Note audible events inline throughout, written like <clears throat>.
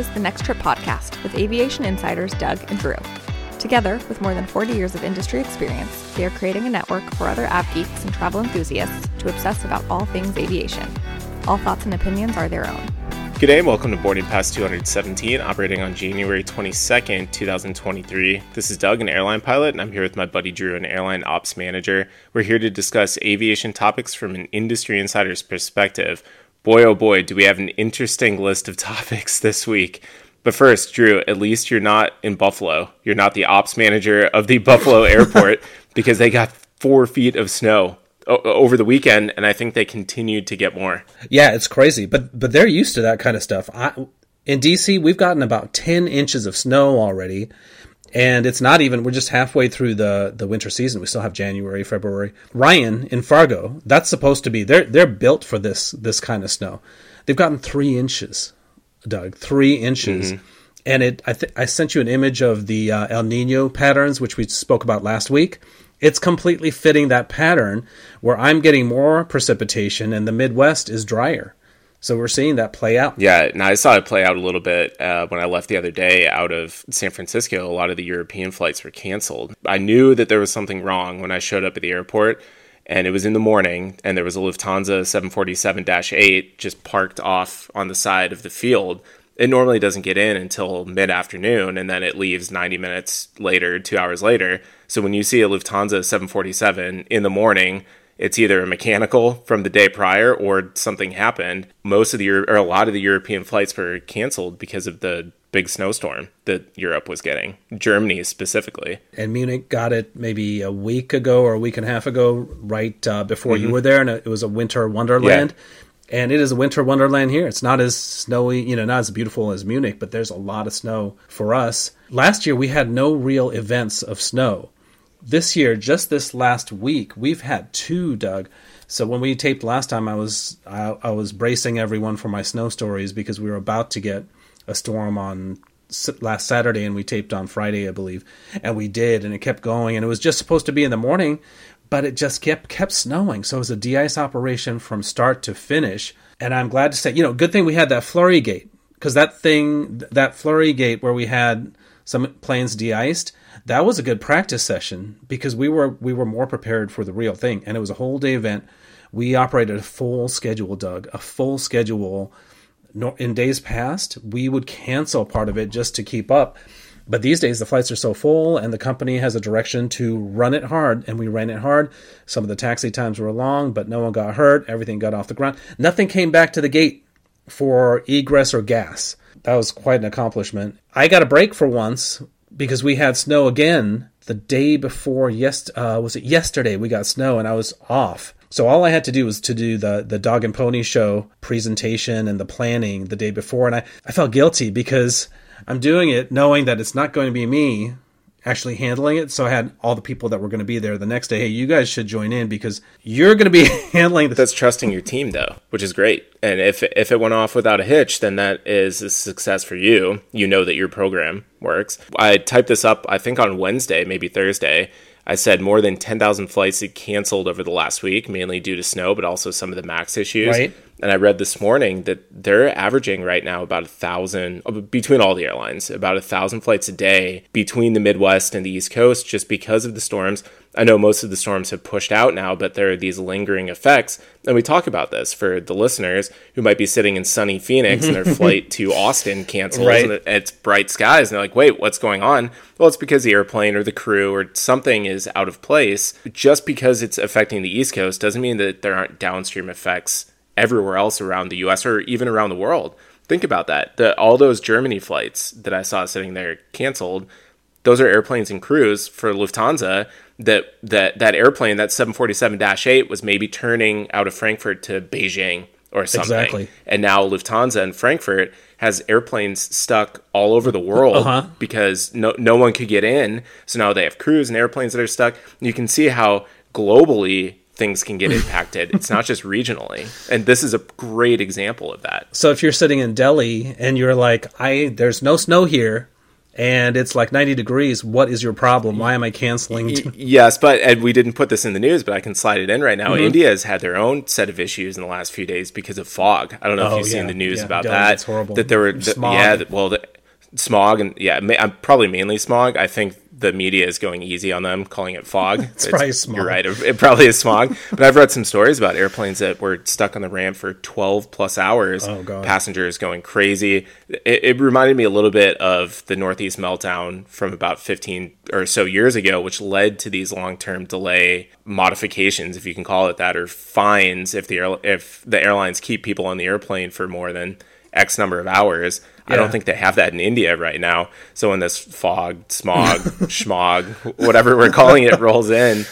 is the Next Trip podcast with aviation insiders Doug and Drew. Together, with more than 40 years of industry experience, they are creating a network for other AvGeeks and travel enthusiasts to obsess about all things aviation. All thoughts and opinions are their own. Good day and welcome to Boarding Pass 217, operating on January 22nd, 2023. This is Doug, an airline pilot, and I'm here with my buddy Drew, an airline ops manager. We're here to discuss aviation topics from an industry insider's perspective. Boy, oh boy, do we have an interesting list of <laughs> topics this week. But first, Drew, at least you're not in Buffalo. You're not the ops manager of the <laughs> Buffalo airport <laughs> because they got four feet of snow over the weekend, and I think they continued to get more. Yeah, it's crazy, but but they're used to that kind of stuff. I, in DC, we've gotten about ten inches of snow already, and it's not even. We're just halfway through the the winter season. We still have January, February. Ryan in Fargo, that's supposed to be. They're they're built for this this kind of snow. They've gotten three inches, Doug, three inches. Mm-hmm. And it, I, th- I sent you an image of the uh, El Nino patterns, which we spoke about last week it's completely fitting that pattern where I'm getting more precipitation and the Midwest is drier. So we're seeing that play out. Yeah, and I saw it play out a little bit uh, when I left the other day out of San Francisco. A lot of the European flights were canceled. I knew that there was something wrong when I showed up at the airport, and it was in the morning, and there was a Lufthansa 747 8 just parked off on the side of the field it normally doesn't get in until mid afternoon and then it leaves 90 minutes later, two hours later. So when you see a Lufthansa 747 in the morning, it's either a mechanical from the day prior or something happened. Most of the or a lot of the European flights were canceled because of the big snowstorm that Europe was getting, Germany specifically. And Munich got it maybe a week ago or a week and a half ago, right uh, before mm-hmm. you were there, and it was a winter wonderland. Yeah and it is a winter wonderland here. It's not as snowy, you know, not as beautiful as Munich, but there's a lot of snow for us. Last year we had no real events of snow. This year, just this last week, we've had two, Doug. So when we taped last time, I was I, I was bracing everyone for my snow stories because we were about to get a storm on last Saturday and we taped on Friday, I believe, and we did, and it kept going, and it was just supposed to be in the morning, but it just kept kept snowing. So it was a de-ice operation from start to finish. And I'm glad to say, you know, good thing we had that flurry gate because that thing, that flurry gate where we had some planes de-iced, that was a good practice session because we were we were more prepared for the real thing, and it was a whole day event. We operated a full schedule, Doug, a full schedule. In days past, we would cancel part of it just to keep up but these days, the flights are so full, and the company has a direction to run it hard, and we ran it hard. Some of the taxi times were long, but no one got hurt. Everything got off the ground. Nothing came back to the gate for egress or gas. That was quite an accomplishment. I got a break for once because we had snow again the day before. Yes, uh, was it yesterday? We got snow, and I was off. So all I had to do was to do the the dog and pony show presentation and the planning the day before, and I, I felt guilty because I'm doing it knowing that it's not going to be me actually handling it. So I had all the people that were going to be there the next day. Hey, you guys should join in because you're going to be <laughs> handling this. That's trusting your team though, which is great. And if if it went off without a hitch, then that is a success for you. You know that your program works. I typed this up I think on Wednesday, maybe Thursday. I said more than 10,000 flights had canceled over the last week, mainly due to snow, but also some of the MAX issues. Right. And I read this morning that they're averaging right now about a thousand uh, between all the airlines, about a thousand flights a day between the Midwest and the East Coast just because of the storms. I know most of the storms have pushed out now, but there are these lingering effects. And we talk about this for the listeners who might be sitting in sunny Phoenix and their <laughs> flight to Austin cancels right. and it's bright skies. And they're like, wait, what's going on? Well, it's because the airplane or the crew or something is out of place. Just because it's affecting the East Coast doesn't mean that there aren't downstream effects everywhere else around the US or even around the world. Think about that. The, all those Germany flights that I saw sitting there canceled, those are airplanes and crews for Lufthansa that that that airplane that 747-8 was maybe turning out of Frankfurt to Beijing or something. Exactly. And now Lufthansa in Frankfurt has airplanes stuck all over the world uh-huh. because no no one could get in. So now they have crews and airplanes that are stuck. You can see how globally things can get <laughs> impacted. it's not just regionally. And this is a great example of that. So if you're sitting in Delhi and you're like, I there's no snow here, and it's like 90 degrees. What is your problem? Why am I canceling? T- <laughs> yes, but and we didn't put this in the news, but I can slide it in right now. Mm-hmm. India has had their own set of issues in the last few days because of fog. I don't know oh, if you've yeah, seen the news yeah, about that. It's horrible. That there were, the, yeah, well, the, smog and yeah, I'm probably mainly smog. I think the media is going easy on them, calling it fog. <laughs> it's, it's probably smog. You're right. It, it, probably is smog. <laughs> but I've read some stories about airplanes that were stuck on the ramp for 12 plus hours. Oh, God. Passengers going crazy. It, it reminded me a little bit of the Northeast meltdown from about 15 or so years ago, which led to these long term delay modifications, if you can call it that, or fines if the air, if the airlines keep people on the airplane for more than X number of hours. Yeah. I don't think they have that in India right now. So when this fog, smog, <laughs> schmog, whatever we're calling it, rolls in,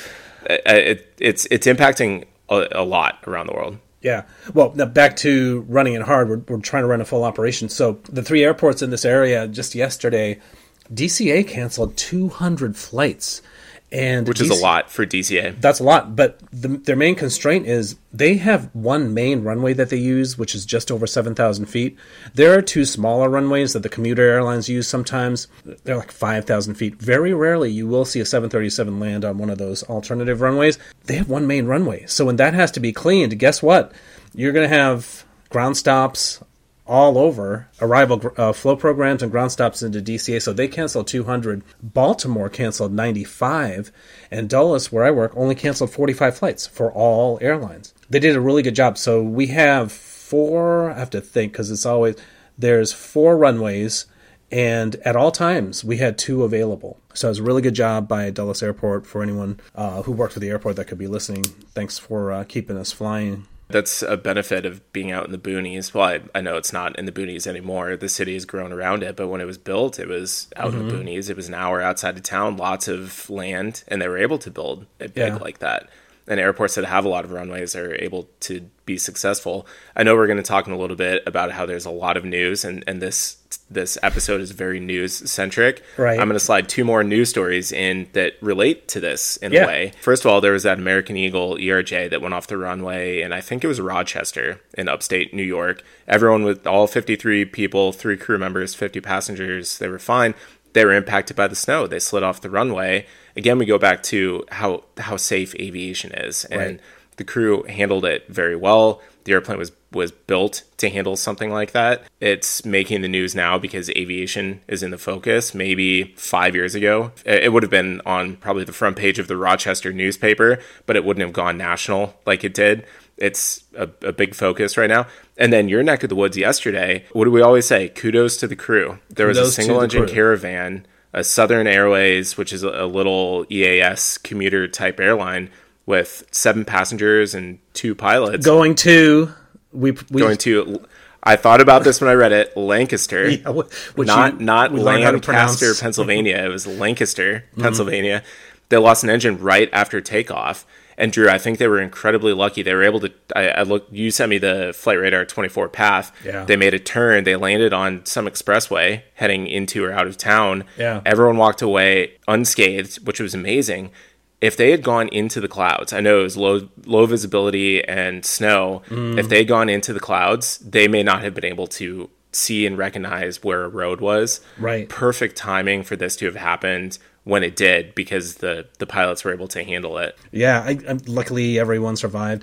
it, it, it's it's impacting a, a, lot around the world. Yeah. Well, now back to running it hard. We're, we're trying to run a full operation. So the three airports in this area just yesterday, DCA canceled 200 flights and which is a lot for DCA. That's a lot, but the, their main constraint is they have one main runway that they use, which is just over seven thousand feet. There are two smaller runways that the commuter airlines use. Sometimes they're like five thousand feet. Very rarely you will see a seven thirty seven land on one of those alternative runways. They have one main runway, so when that has to be cleaned, guess what? You're going to have ground stops all over arrival uh, flow programs and ground stops into DCA. So they canceled 200. Baltimore canceled 95. And Dulles, where I work, only canceled 45 flights for all airlines. They did a really good job. So we have four, I have to think because it's always, there's four runways. And at all times, we had two available. So it was a really good job by Dulles Airport for anyone uh, who worked for the airport that could be listening. Thanks for uh, keeping us flying that's a benefit of being out in the boonies. Well, I, I, know it's not in the boonies anymore. The city has grown around it, but when it was built, it was out mm-hmm. in the mm-hmm. boonies. It was an hour outside of town, lots of land, and they were able to build it big yeah. like that. And airports that have a lot of runways are able to be successful. I know we're going to talk in a little bit about how there's a lot of news, and, and this this episode is very news centric. Right. I'm going to slide two more news stories in that relate to this in yeah. a way. First of all, there was that American Eagle ERJ that went off the runway, and I think it was Rochester in upstate New York. Everyone with all 53 people, three crew members, 50 passengers, they were fine. They were impacted by the snow. They slid off the runway. Again, we go back to how how safe aviation is, and right the crew handled it very well. The airplane was was built to handle something like that. It's making the news now because aviation is in the focus. Maybe five years ago, it would have been on probably the front page of the Rochester newspaper, but it wouldn't have gone national like it did. It's a, a big focus right now. And then your neck of the woods yesterday, what do we always say? Kudos to the crew. There was Kudos a single engine crew. caravan, a Southern Airways, which is a little EAS commuter type airline with seven passengers and two pilots going to we, we going to I thought about this when I read it. Lancaster, <laughs> yeah, not not Lancaster, Pennsylvania. it was Lancaster, <laughs> mm-hmm. Pennsylvania. Mm-hmm. They lost an engine right after takeoff. And Drew, I think they were incredibly lucky. They were able to. I, I look. You sent me the Flight Radar 24 path. Yeah. They made a turn. They landed on some expressway heading into or out of town. Yeah. Everyone walked away unscathed, which was amazing if they had gone into the clouds, I know it was low low visibility and snow. Mm. If they had gone into the clouds, they may not have been able to see and recognize where a road was. Right. Perfect timing for this to have happened when it did because the the pilots were able to handle it. Yeah, I, I, luckily everyone survived,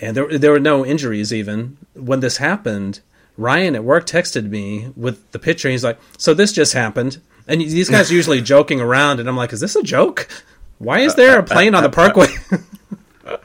and there there were no injuries even when this happened. Ryan at work texted me with the picture. He's like, "So this just happened." And these guys are usually <laughs> joking around, and I'm like, "Is this a joke?" Why is there a plane on the <laughs> parkway? <laughs>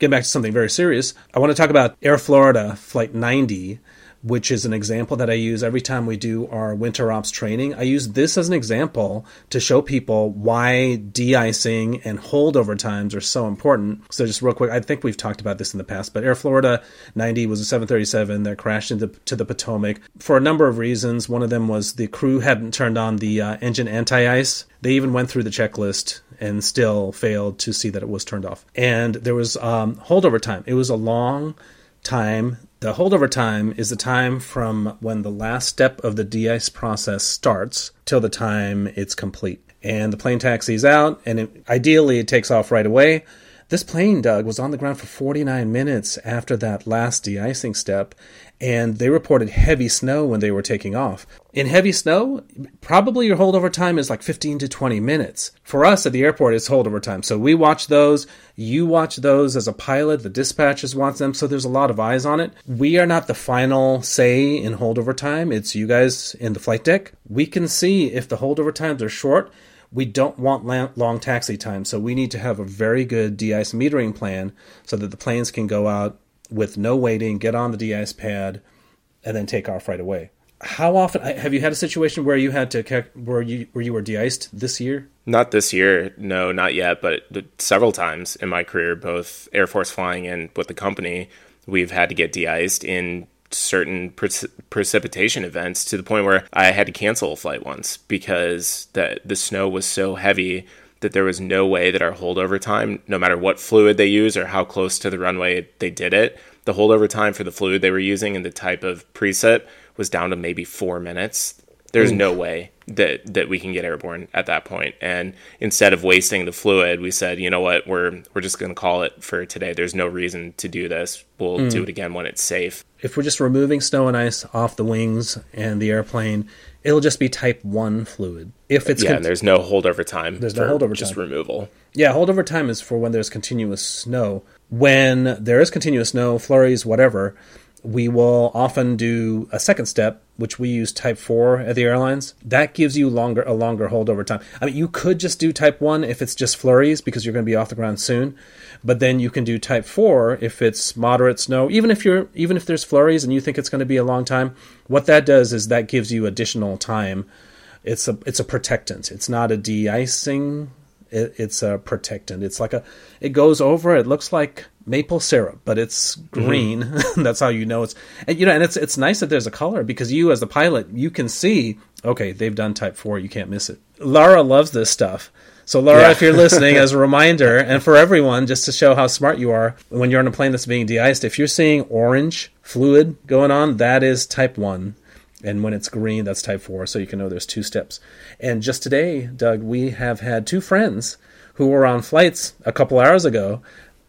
Getting back to something very serious. I want to talk about Air Florida Flight 90 which is an example that I use every time we do our winter ops training. I use this as an example to show people why de-icing and holdover times are so important. So just real quick, I think we've talked about this in the past, but Air Florida 90 was a 737 that crashed into to the Potomac for a number of reasons. One of them was the crew hadn't turned on the uh, engine anti-ice. They even went through the checklist and still failed to see that it was turned off. And there was um, holdover time. It was a long time the holdover time is the time from when the last step of the de-ice process starts till the time it's complete. And the plane taxis out, and it, ideally it takes off right away. This plane, Doug, was on the ground for 49 minutes after that last de-icing step, and they reported heavy snow when they were taking off. In heavy snow, probably your holdover time is like 15 to 20 minutes. For us at the airport, it's holdover time. So we watch those. You watch those as a pilot. The dispatchers watch them. So there's a lot of eyes on it. We are not the final say in holdover time. It's you guys in the flight deck. We can see if the holdover times are short. We don't want long taxi time. So we need to have a very good de-ice metering plan so that the planes can go out with no waiting, get on the de-ice pad, and then take off right away. How often have you had a situation where you had to where you where you were de-iced this year? Not this year, no, not yet, but several times in my career, both Air Force flying and with the company, we've had to get de-iced in certain pre- precipitation events to the point where I had to cancel a flight once because the the snow was so heavy that there was no way that our holdover time, no matter what fluid they use or how close to the runway they did it, the holdover time for the fluid they were using and the type of preset was down to maybe four minutes. There's no way that that we can get airborne at that point. And instead of wasting the fluid, we said, you know what, we're we're just going to call it for today. There's no reason to do this. We'll mm. do it again when it's safe. If we're just removing snow and ice off the wings and the airplane, it'll just be type one fluid. If it's yeah, con- there's no holdover time. There's no holdover just time. removal. Yeah, holdover time is for when there's continuous snow. When there is continuous snow, flurries, whatever, we will often do a second step, which we use type 4 at the airlines. That gives you longer a longer holdover time. I mean, you could just do type 1 if it's just flurries because you're going to be off the ground soon, but then you can do type 4 if it's moderate snow. Even if you're even if there's flurries and you think it's going to be a long time, what that does is that gives you additional time. It's a it's a protectant. It's not a de-icing it, it's a protectant. It's like a, it goes over. It looks like maple syrup, but it's green. Mm-hmm. <laughs> That's how you know it's. And you know, and it's it's nice that there's a color because you, as the pilot, you can see. Okay, they've done Type Four. You can't miss it. Lara loves this stuff. So, Laura, yeah. if you're listening, as a <laughs> reminder, and for everyone, just to show how smart you are, when you're on a plane that's being de-iced, if you're seeing orange fluid going on, that is Type One. And when it's green, that's type 4, so you can know there's two steps. And just today, Doug, we have had two friends who were on flights a couple hours ago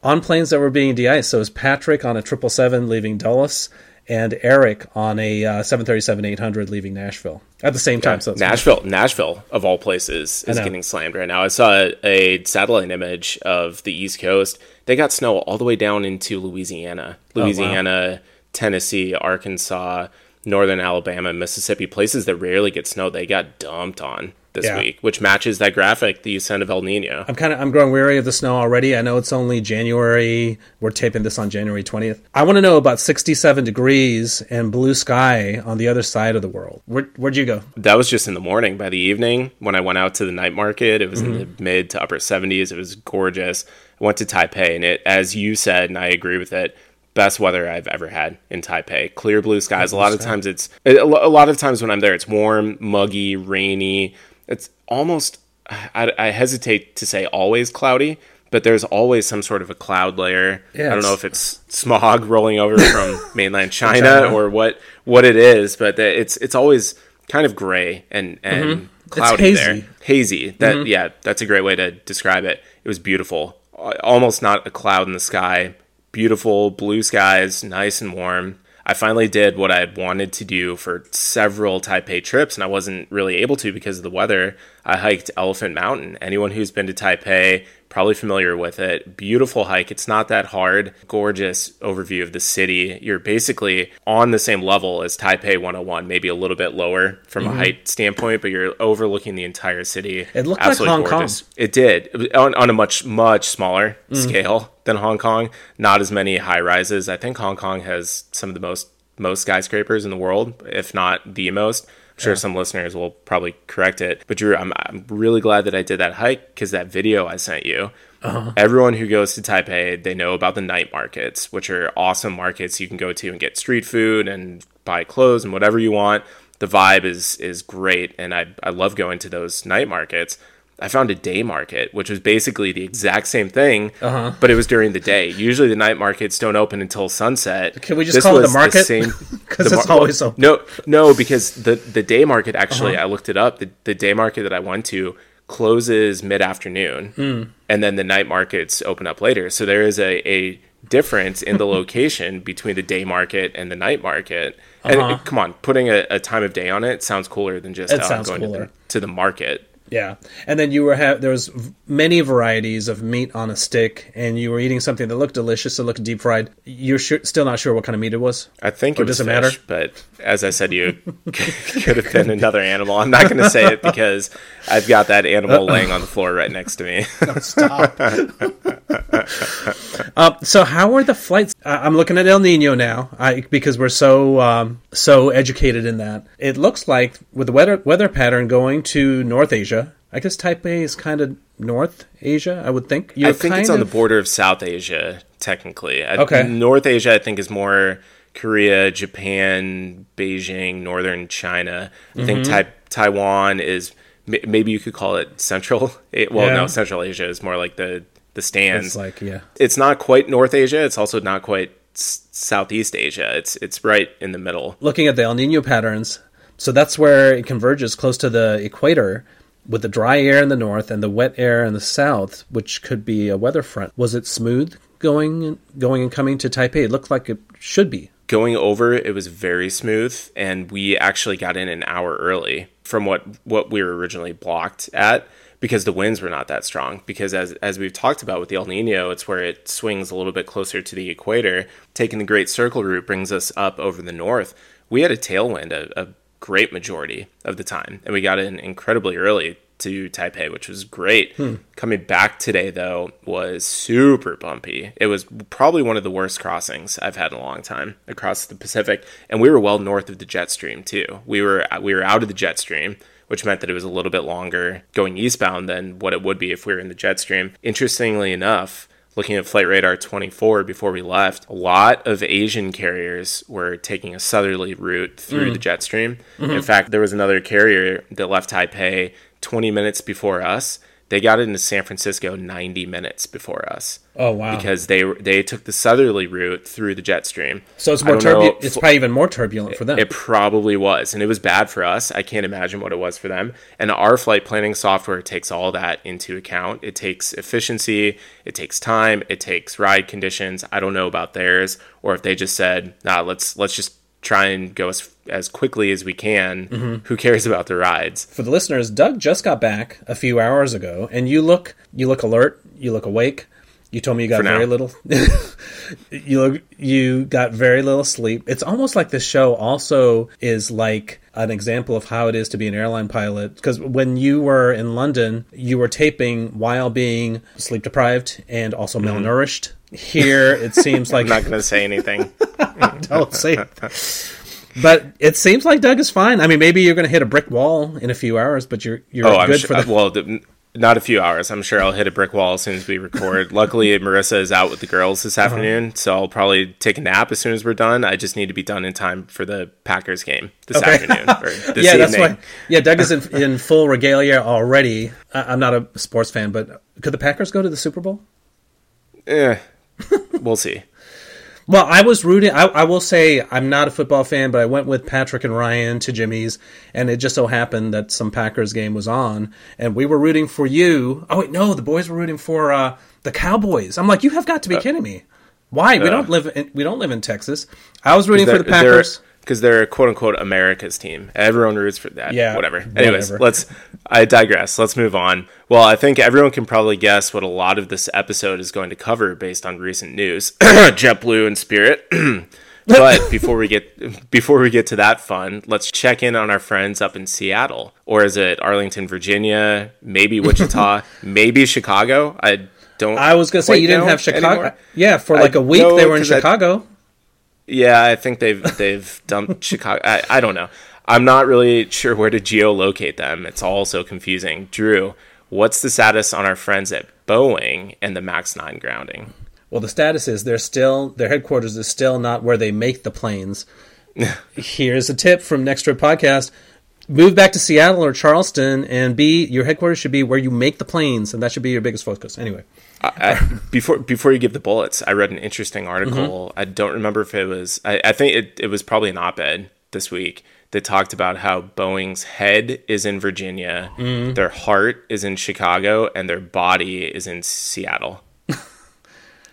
on planes that were being de-iced. So it was Patrick on a 777 leaving Dulles and Eric on a uh, 737-800 leaving Nashville at the same time. Yeah, so Nashville, Nashville of all places is getting slammed right now. I saw a, a, satellite image of the East Coast. They got snow all the way down into Louisiana, Louisiana, oh, wow. Tennessee, Arkansas northern Alabama, and Mississippi, places that rarely get snow, they got dumped on this yeah. week, which matches that graphic that you sent of El Nino. I'm kind of I'm growing weary of the snow already. I know it's only January. We're taping this on January 20th. I want to know about 67 degrees and blue sky on the other side of the world. Where, where'd you go? That was just in the morning. By the evening, when I went out to the night market, it was mm-hmm. in the mid to upper 70s. It was gorgeous. I went to Taipei, and it, as you said, and I agree with it best weather I've ever had in Taipei. Clear blue skies. Blue a lot sky. of times it's a lot of times when I'm there, it's warm, muggy, rainy. It's almost I, I hesitate to say always cloudy, but there's always some sort of a cloud layer. Yeah, I don't know if it's smog rolling over <laughs> from mainland China, China, or what what it is, but it's it's always kind of gray and and mm-hmm. cloudy hazy. there, hazy. That mm-hmm. yeah, that's a great way to describe it. It was beautiful, almost not a cloud in the sky beautiful blue skies, nice and warm. I finally did what I had wanted to do for several Taipei trips, and I wasn't really able to because of the weather. I hiked Elephant Mountain. Anyone who's been to Taipei probably familiar with it. Beautiful hike. It's not that hard. Gorgeous overview of the city. You're basically on the same level as Taipei 101, maybe a little bit lower from mm-hmm. a height standpoint, but you're overlooking the entire city. It looked Absolutely like Hong gorgeous. Kong. It did on, on a much much smaller mm. scale than Hong Kong. Not as many high rises. I think Hong Kong has some of the most most skyscrapers in the world, if not the most sure yeah. some listeners will probably correct it. But Drew, I'm, I'm really glad that I did that hike because that video I sent you, uh-huh. everyone who goes to Taipei, they know about the night markets, which are awesome markets you can go to and get street food and buy clothes and whatever you want. The vibe is is great, and I I love going to those night markets. I found a day market, which was basically the exact same thing, uh-huh. but it was during the day. Usually, the night markets don't open until sunset. Can we just this call it the market? Because <laughs> it's mar- always open. No, no, because the the day market actually, uh-huh. I looked it up. The the day market that I went to closes mid afternoon, Hmm. and then the night markets open up later. So there is a, a difference in the <laughs> location between the day market and the night market. And Uh-huh. come on, putting a, a time of day on it sounds cooler than just oh, going to the, to the market. Yeah, and then you were ha- there was many varieties of meat on a stick, and you were eating something that looked delicious. It looked deep fried. You're sure, still not sure what kind of meat it was. I think Or it was doesn't fish, matter? but as I said, you <laughs> could have been another animal. I'm not going to say it because I've got that animal laying on the floor right next to me. Oh, stop. <laughs> uh, so how are the flights? I- I'm looking at El Nino now, I, because we're so um, so educated in that. It looks like with the weather weather pattern going to North Asia. I guess Taipei is kind of North Asia. I would think. I You're think it's kind on the border of South Asia, technically. I, Okay. North Asia, I think, is more Korea, Japan, Beijing, northern China. I think Mm-hmm. tai- Taiwan is maybe you could call it Central. Well, Yeah. no, Central Asia is more like the the stands. It's like yeah. it's not quite North Asia. It's also not quite s- Southeast Asia. It's it's right in the middle. looking at the El Nino patterns, so that's where it converges close to the equator with the dry air in the north and the wet air in the south, which could be a weather front. Was it smooth going going and coming to Taipei? It looked like it should be. going over it was very smooth and we actually got in an hour early from what what we were originally blocked at because the winds were not that strong because as as we've talked about with the El Nino it's where it swings a little bit closer to the equator taking the great circle route brings us up over the north we had a tailwind a, a great majority of the time and we got in incredibly early to Taipei, which was great. Hmm. Coming back today, though, was super bumpy. It was probably one of the worst crossings I've had in a long time across the Pacific, and we were well north of the jet stream too. We were we were out of the jet stream, which meant that it was a little bit longer going eastbound than what it would be if we were in the jet stream. Interestingly enough, looking at Flight Radar 24 before we left, a lot of Asian carriers were taking a southerly route through mm. the jet stream. In mm-hmm. fact, there was another carrier that left Taipei 20 minutes before us. They got into San Francisco 90 minutes before us. Oh wow! Because they they took the southerly route through the jet stream. so it's more turbulent. It's probably even more turbulent for them. it probably was, and it was bad for us. I can't imagine what it was for them. And our flight planning software takes all that into account. It takes efficiency, it takes time, it takes ride conditions. I don't know about theirs, or if they just said, "Nah, let's let's just try and go as as quickly as we can." Mm-hmm. Who cares about the rides? for the listeners, Doug just got back a few hours ago, and you look you look alert. You look awake. You told me you got very little. <laughs> you look you got very little sleep. It's almost like this show also is like an example of how it is to be an airline pilot. Because when you were in London, you were taping while being sleep deprived and also malnourished. Here, it seems like. I'm not going to say anything. <laughs> don't say it. But it seems like Doug is fine. I mean, maybe you're going to hit a brick wall in a few hours, but you're you're oh, good sure. for the. well, the, not a few hours. I'm sure I'll hit a brick wall as soon as we record. <laughs> Luckily, Marissa is out with the girls this Uh-huh. afternoon, so I'll probably take a nap as soon as we're done. I just need to be done in time for the Packers game this Okay. afternoon. <laughs> This yeah, that's why. Yeah, Doug is in, in full regalia already. I, I'm not a sports fan, but could the Packers go to the Super Bowl? Eh, <laughs> we'll see. Well, I was rooting. I, I will say I'm not a football fan, but I went with Patrick and Ryan to Jimmy's, and it just so happened that some Packers game was on, and we were rooting for you. Oh wait, no, the boys were rooting for uh, the Cowboys. I'm like, you have got to be kidding me. Why? we don't live. In, we don't live in Texas. I was rooting for the Packers. Because they're quote unquote America's team. Everyone roots for that. Yeah, whatever. Anyways, whatever. let's. I digress. Let's move on. Well, I think everyone can probably guess what a lot of this episode is going to cover based on recent news. <clears throat> JetBlue and Spirit. <clears throat> but <laughs> before we get before we get to that fun, let's check in on our friends up in Seattle, or is it Arlington, Virginia? Maybe <laughs> Wichita, maybe Chicago. I don't. I was gonna say you didn't have Chicago. anymore. Yeah, for like I a week know, they were in 'cause I- Chicago. Yeah, I think they've they've dumped <laughs> Chicago. I, I don't know. I'm not really sure where to geolocate them. It's all so confusing. Drew, what's the status on our friends at Boeing and the Max 9 grounding? Well, the status is they're still their headquarters is still not where they make the planes. <laughs> Here's a tip from Next Trip Podcast: move back to Seattle or Charleston, and be your headquarters should be where you make the planes, and that should be your biggest focus. Anyway, I, before before you give the bullets, I read an interesting article. Mm-hmm. I don't remember if it was. I, I think it, it was probably an op-ed this week that talked about how Boeing's head is in Virginia, Mm-hmm. their heart is in Chicago, and their body is in Seattle. <laughs>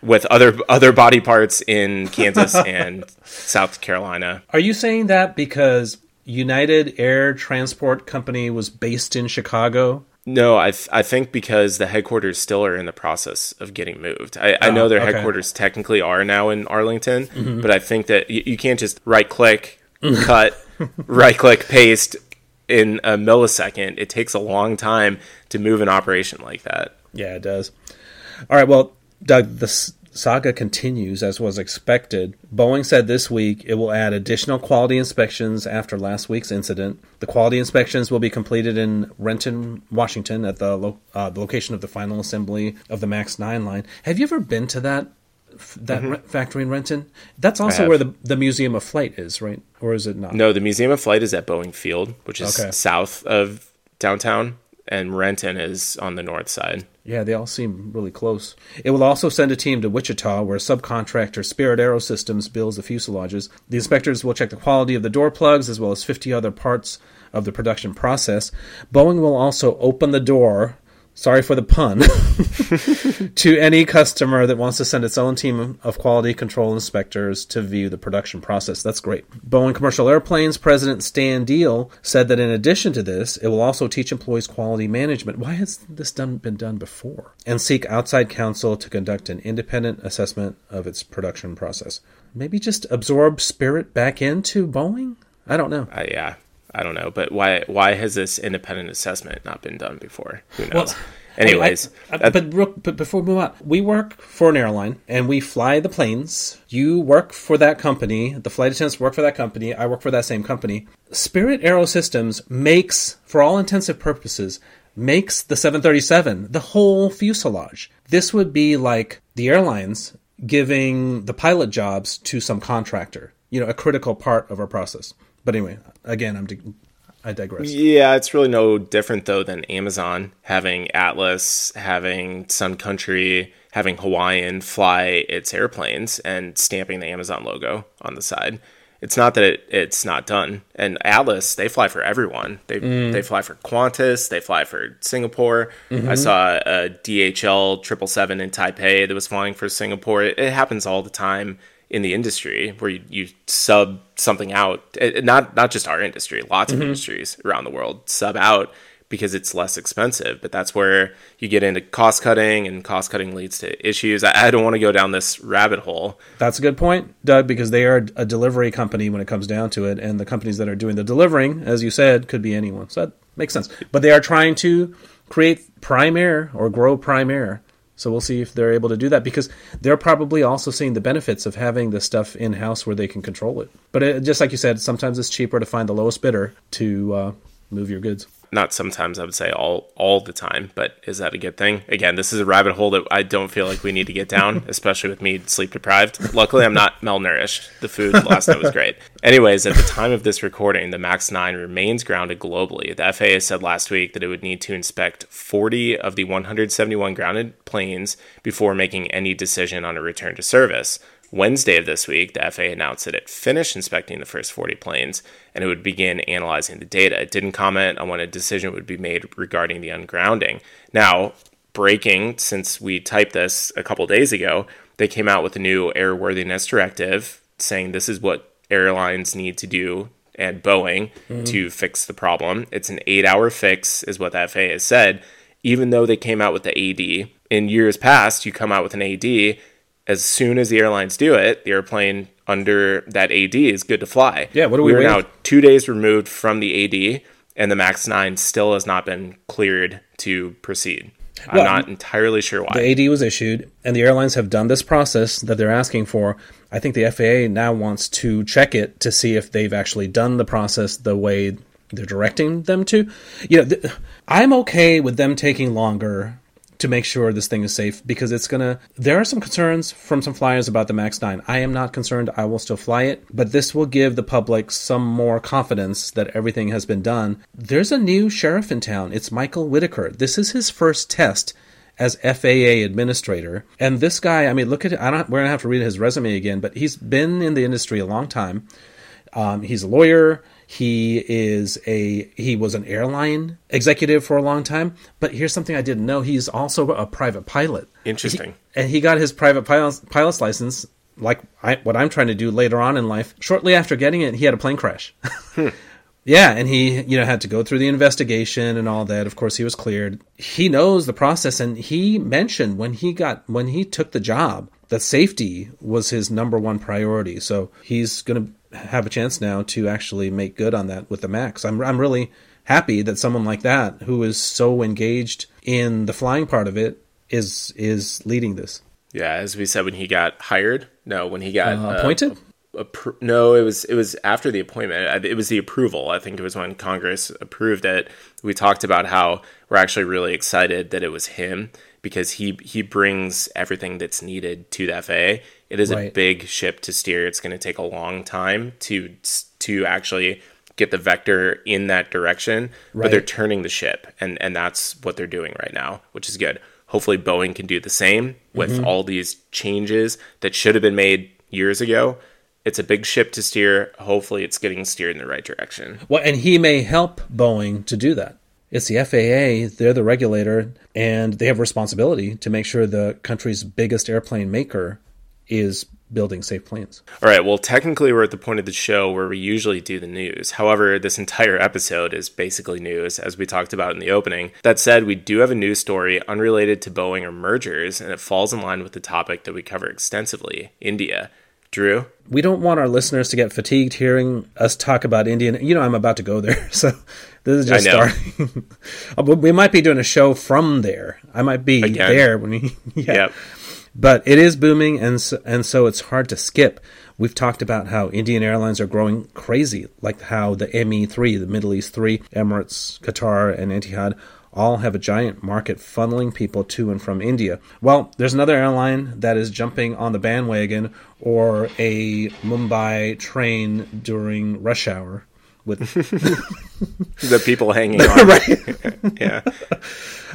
With other other body parts in Kansas <laughs> and South Carolina. Are you saying that because United Air Transport Company was based in Chicago? No, I th- I think because the headquarters still are in the process of getting moved. I, I know ah, their okay. headquarters technically are now in Arlington, mm-hmm. but I think that y- you can't just right click, cut, <laughs> right click, paste in a millisecond. It takes a long time to move an operation like that. Yeah, it does. All right, well, Doug, the s- saga continues as was expected. Boeing said this week it will add additional quality inspections after last week's incident. The quality inspections will be completed in Renton, Washington, at the, lo- uh, the location of the final assembly of the MAX 9 line. Have you ever been to that? f- That re- factory in Renton. That's also where the the Museum of Flight is, right? Or is it not? No, the Museum of Flight is at Boeing Field, which is Okay. south of downtown, and Renton is on the north side. Yeah, they all seem really close. It will also send a team to Wichita, where subcontractor Spirit Aerosystems builds the fuselages. The inspectors will check the quality of the door plugs as well as 50 other parts of the production process. Boeing will also open the door. Sorry for the pun. <laughs> to any customer that wants to send its own team of quality control inspectors to view the production process. That's great. Boeing Commercial Airplanes President Stan Deal said that in addition to this, it will also teach employees quality management. Why has this done, been done before? And seek outside counsel to conduct an independent assessment of its production process. Maybe just absorb Spirit back into Boeing? I don't know. Uh, yeah, I don't know, but why why has this independent assessment not been done before? Who knows? Anyways, I- I- but Brooke, but before we move on, we work for an airline and we fly the planes. You work for that company. The flight attendants work for that company. I work for that same company. Spirit Aerosystems makes, for all intensive purposes, makes the 737 the whole fuselage. This would be like the airlines giving the pilot jobs to some contractor. You know, a critical part of our process. But anyway, again, I'm. Dig- I digress. Yeah, it's really no different though than Amazon having Atlas, having Sun Country, having Hawaiian fly its airplanes and stamping the Amazon logo on the side. It's not that it, it's not done. And Atlas, they fly for everyone. They mm. they fly for Qantas, they fly for Singapore. I mm-hmm. saw a DHL triple seven in Taipei that was flying for Singapore. It, it happens all the time in the industry where you, you sub something out Eh, not not just our industry lots of industries around the world sub out because it's less expensive but that's where you get into cost cutting and cost cutting leads to issues i, I don't want to go down this rabbit hole That's a good point, Doug, because they are a delivery company when it comes down to it, and the companies that are doing the delivering, as you said, could be anyone. So that makes sense. But they are trying to create prime air or grow prime air. So we'll see if they're able to do that because they're probably also seeing the benefits of having this stuff in house where they can control it. But it, just like you said, sometimes it's cheaper to find the lowest bidder to uh, move your goods. Not sometimes i would say all all the time but is that a good thing? Again this is a rabbit hole that i don't feel like we need to get down <laughs> especially with me sleep deprived. Luckily i'm not malnourished. The food last night was great. Anyways at the time of this recording the max 9 remains grounded globally. The faa said last week that it would need to inspect 40 of the 171 grounded planes before making any decision on a return to service Wednesday of this week, the FAA announced that it finished inspecting the first 40 planes and it would begin analyzing the data. It didn't comment on when a decision would be made regarding the ungrounding. Now, breaking, since we typed this a couple days ago, they came out with a new airworthiness directive saying this is what airlines need to do and Boeing mm-hmm. to fix the problem. It's an eight hour fix, is what the FAA has said, even though they came out with the AD. In years past, you come out with an AD as soon as the airlines do it, the airplane under that AD is good to fly. Yeah, what are we We are now two days removed from the AD, and the Max 9 still has not been cleared to proceed. I'm Well, not entirely sure why. The AD was issued, and the airlines have done this process that they're asking for. I think the FAA now wants to check it to see if they've actually done the process the way they're directing them to. You know, th- I'm okay with them taking longer to make sure this thing is safe because it's gonna. There are some concerns from some flyers about the Max 9. I am not concerned. I will still fly it, but this will give the public some more confidence that everything has been done. There's a new sheriff in town. It's Michael Whitaker. This is his first test as FAA administrator. And this guy, I mean, look at it. I don't. We're gonna have to read his resume again, but he's been in the industry a long time. Um, he's a lawyer. He is a he was an airline executive for a long time. But here's something I didn't know: he's also a private pilot. Interesting. He, and he got his private pilot, pilot's license, like I, what I'm trying to do later on in life. Shortly after getting it, he had a plane crash. <laughs> Hmm. Yeah, and he, you know, had to go through the investigation and all that. Of course, he was cleared. He knows the process, and he mentioned when he got when he took the job that safety was his number one priority. So he's going to have a chance now to actually make good on that with the Max. I'm I'm really happy that someone like that who is so engaged in the flying part of it is is leading this. Yeah, as we said when he got hired. No, when he got uh, appointed. Uh, appro- no, it was it was after the appointment. It was the approval. I think it was when Congress approved it. We talked about how we're actually really excited that it was him because he he brings everything that's needed to the FAA. It is right. a big ship to steer. It's going to take a long time to to actually get the vector in that direction, right. but they're turning the ship and and that's what they're doing right now, which is good. Hopefully Boeing can do the same with mm-hmm. all these changes that should have been made years ago it's a big ship to steer. Hopefully, it's getting steered in the right direction. Well, and he may help Boeing to do that. It's the FAA, they're the regulator, and they have responsibility to make sure the country's biggest airplane maker is building safe planes. All right, well, technically, we're at the point of the show where we usually do the news. However, this entire episode is basically news, as we talked about in the opening. That said, we do have a news story unrelated to Boeing or mergers, and it falls in line with the topic that we cover extensively India. Drew? We don't want our listeners to get fatigued hearing us talk about Indian. You know, I'm about to go there, <laughs> so this is just starting. <laughs> Uh, we might be doing a show from there. I might be Again. there when we. <laughs> Yeah. Yep. But it is booming, and so, and so it's hard to skip. We've talked about how Indian Airlines are growing crazy, like how the ME3, the Middle East 3, Emirates, Qatar, and Etihad all have a giant market funneling people to and from India. Well, there's another airline that is jumping on the bandwagon or a Mumbai train during rush hour with <laughs> the people hanging <laughs> on. right. <laughs> yeah.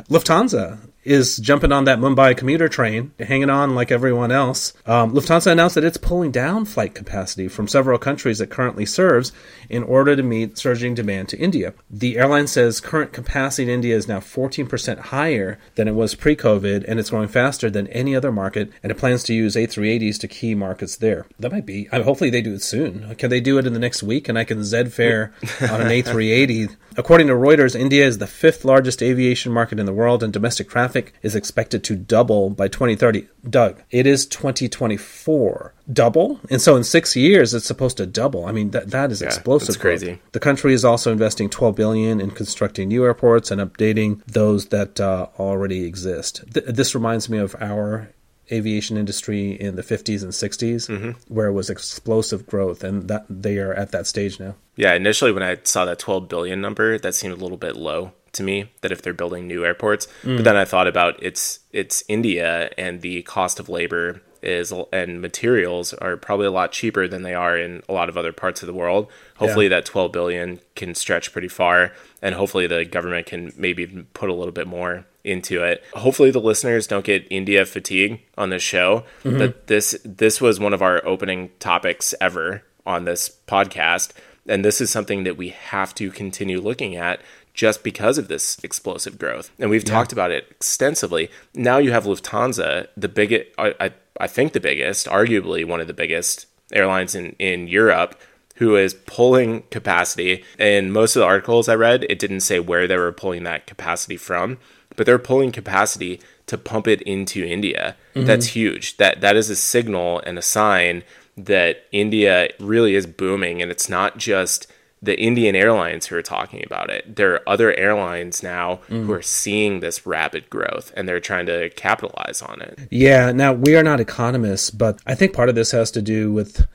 Lufthansa is jumping on that Mumbai commuter train, hanging on like everyone else. Um, Lufthansa announced that it's pulling down flight capacity from several countries it currently serves in order to meet surging demand to India. The airline says current capacity in India is now 14% higher than it was pre COVID, and it's growing faster than any other market, and it plans to use A380s to key markets there. That might be, I mean, hopefully they do it soon. Can they do it in the next week and I can Z fare on an A380? <laughs> According to Reuters, India is the fifth largest aviation market in the world, and domestic traffic is expected to double by 2030. Doug, it is 2024. Double? And so in six years, it's supposed to double. I mean, that, that is yeah, explosive. That's crazy. Growth. The country is also investing 12 billion in constructing new airports and updating those that uh, already exist. Th- this reminds me of our aviation industry in the 50s and 60s mm-hmm. where it was explosive growth and that they are at that stage now yeah initially when i saw that 12 billion number that seemed a little bit low to me that if they're building new airports mm. but then i thought about it's it's india and the cost of labor is and materials are probably a lot cheaper than they are in a lot of other parts of the world hopefully yeah. that 12 billion can stretch pretty far and hopefully the government can maybe put a little bit more into it. Hopefully the listeners don't get India fatigue on this show. Mm-hmm. But this this was one of our opening topics ever on this podcast. And this is something that we have to continue looking at just because of this explosive growth. And we've yeah. talked about it extensively. Now you have Lufthansa, the biggest I, I think the biggest, arguably one of the biggest airlines in, in Europe who is pulling capacity. And most of the articles I read, it didn't say where they were pulling that capacity from but they're pulling capacity to pump it into India. Mm-hmm. That's huge. That that is a signal and a sign that India really is booming and it's not just the Indian airlines who are talking about it. There are other airlines now mm. who are seeing this rapid growth and they're trying to capitalize on it. Yeah, now we are not economists, but I think part of this has to do with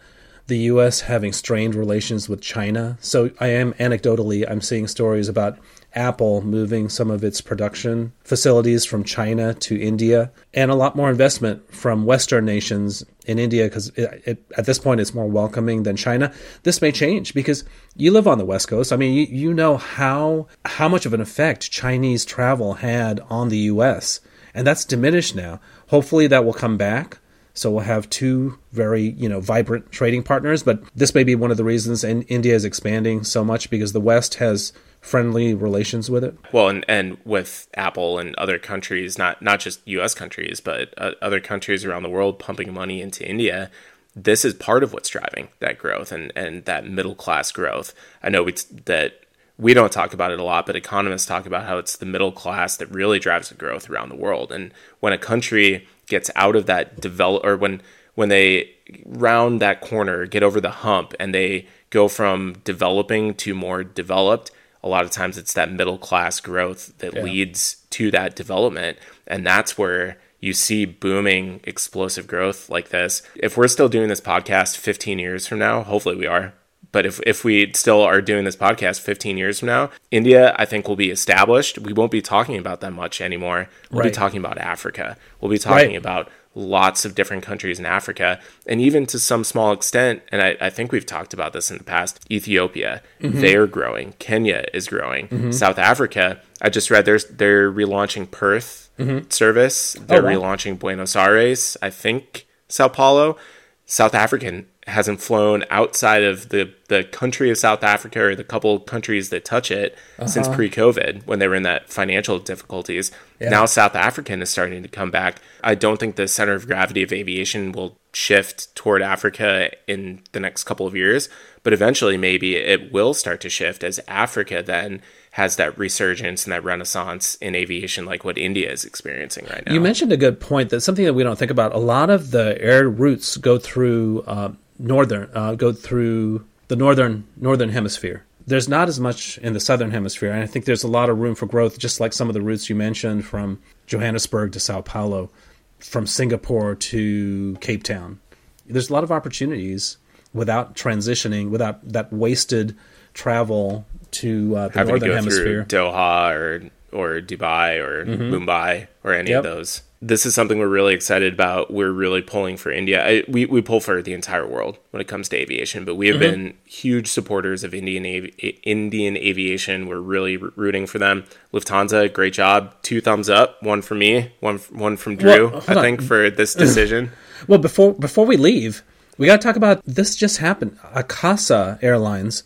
the US having strained relations with China. So I am anecdotally I'm seeing stories about Apple moving some of its production facilities from China to India, and a lot more investment from Western nations in India because at this point it's more welcoming than China. This may change because you live on the West Coast. I mean, you, you know how how much of an effect Chinese travel had on the U.S. and that's diminished now. Hopefully, that will come back So we'll have two very, you know, vibrant trading partners. But this may be one of the reasons and India is expanding so much because the West has friendly relations with it. Well, and, and with Apple and other countries, not not just U.S. countries, but uh, other countries around the world pumping money into India. This is part of what's driving that growth and, and that middle class growth. I know we, that we don't talk about it a lot, but economists talk about how it's the middle class that really drives the growth around the world. And when a country gets out of that develop, or when when they round that corner, get over the hump, and they go from developing to more developed, a lot of times it's that middle class growth that yeah. leads to that development. And that's where you see booming explosive growth like this. If we're still doing this podcast 15 years from now, hopefully we are. But if, if we still are doing this podcast 15 years from now, India, I think, will be established. We won't be talking about that much anymore. We'll right. be talking about Africa. We'll be talking right. about lots of different countries in Africa, and even to some small extent, and I, I think we've talked about this in the past, Ethiopia, mm-hmm. they're growing. Kenya is growing. Mm-hmm. South Africa, I just read they're, they're relaunching Perth mm-hmm. service. They're oh, wow. relaunching Buenos Aires, I think Sao Paulo. South African hasn't flown outside of the, the country of South Africa or the couple countries that touch it uh-huh. since pre COVID when they were in that financial difficulties. Yeah. Now South African is starting to come back. I don't think the center of gravity of aviation will shift toward Africa in the next couple of years, but eventually maybe it will start to shift as Africa then has that resurgence and that renaissance in aviation like what India is experiencing right now. You mentioned a good point that something that we don't think about. A lot of the air routes go through uh, northern uh, go through the northern northern hemisphere. There's not as much in the southern hemisphere, and I think there's a lot of room for growth. Just like some of the routes you mentioned from Johannesburg to Sao Paulo, from Singapore to Cape Town. There's a lot of opportunities without transitioning, without that wasted travel to uh, the Having northern to go hemisphere. Through Doha or or Dubai or mm-hmm. Mumbai or any yep. of those this is something we're really excited about. We're really pulling for India. I, we, we pull for the entire world when it comes to aviation, but we have mm-hmm. been huge supporters of Indian avi- Indian aviation. We're really rooting for them. Lufthansa, great job. Two thumbs up. One for me. One one from Drew. Well, I think for this <clears throat> decision. well, before before we leave, we got to talk about this. Just happened. Akasa Airlines